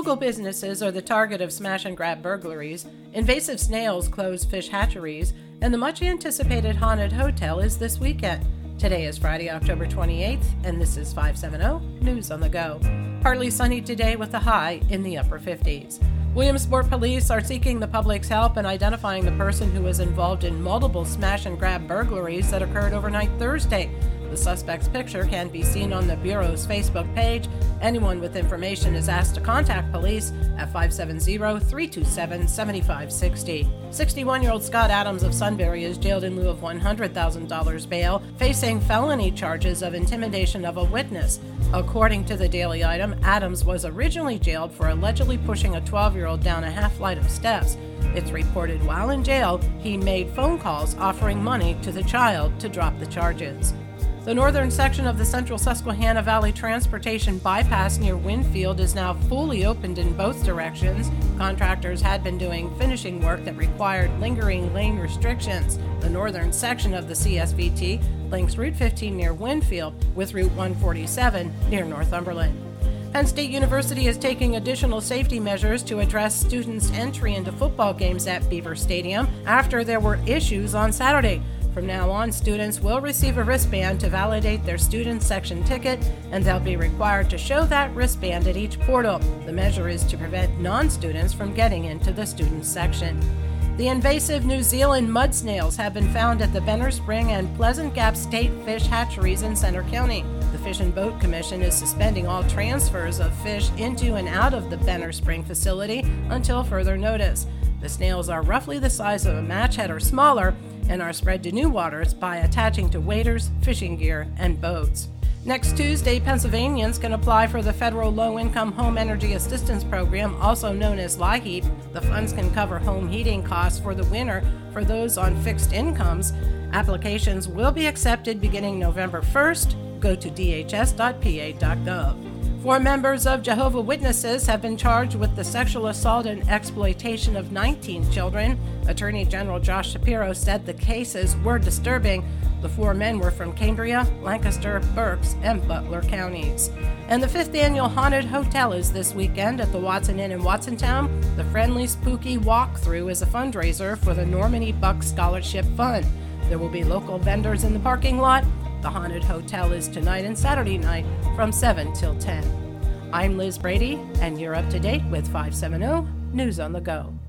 Local businesses are the target of smash and grab burglaries, invasive snails close fish hatcheries, and the much anticipated haunted hotel is this weekend. Today is Friday, October 28th, and this is 570 News on the Go. Partly sunny today with a high in the upper 50s. Williamsport police are seeking the public's help in identifying the person who was involved in multiple smash and grab burglaries that occurred overnight Thursday. The suspect's picture can be seen on the Bureau's Facebook page. Anyone with information is asked to contact police at 570 327 7560. 61 year old Scott Adams of Sunbury is jailed in lieu of $100,000 bail, facing felony charges of intimidation of a witness. According to the Daily Item, Adams was originally jailed for allegedly pushing a 12 year old down a half flight of steps. It's reported while in jail, he made phone calls offering money to the child to drop the charges. The northern section of the central Susquehanna Valley Transportation Bypass near Winfield is now fully opened in both directions. Contractors had been doing finishing work that required lingering lane restrictions. The northern section of the CSVT links Route 15 near Winfield with Route 147 near Northumberland. Penn State University is taking additional safety measures to address students' entry into football games at Beaver Stadium after there were issues on Saturday. From now on, students will receive a wristband to validate their student section ticket, and they'll be required to show that wristband at each portal. The measure is to prevent non students from getting into the student section. The invasive New Zealand mud snails have been found at the Benner Spring and Pleasant Gap State Fish Hatcheries in Centre County. The Fish and Boat Commission is suspending all transfers of fish into and out of the Benner Spring facility until further notice. The snails are roughly the size of a match head or smaller and are spread to new waters by attaching to waders, fishing gear, and boats. Next Tuesday, Pennsylvanians can apply for the federal low income home energy assistance program, also known as LIHEAP. The funds can cover home heating costs for the winter for those on fixed incomes. Applications will be accepted beginning November 1st. Go to dhs.pa.gov. Four members of Jehovah Witnesses have been charged with the sexual assault and exploitation of 19 children. Attorney General Josh Shapiro said the cases were disturbing. The four men were from Cambria, Lancaster, Berks, and Butler counties. And the fifth annual Haunted Hotel is this weekend at the Watson Inn in Watsontown. The Friendly Spooky Walkthrough is a fundraiser for the Normandy Buck Scholarship Fund. There will be local vendors in the parking lot the Haunted Hotel is tonight and Saturday night from 7 till 10. I'm Liz Brady, and you're up to date with 570 News on the Go.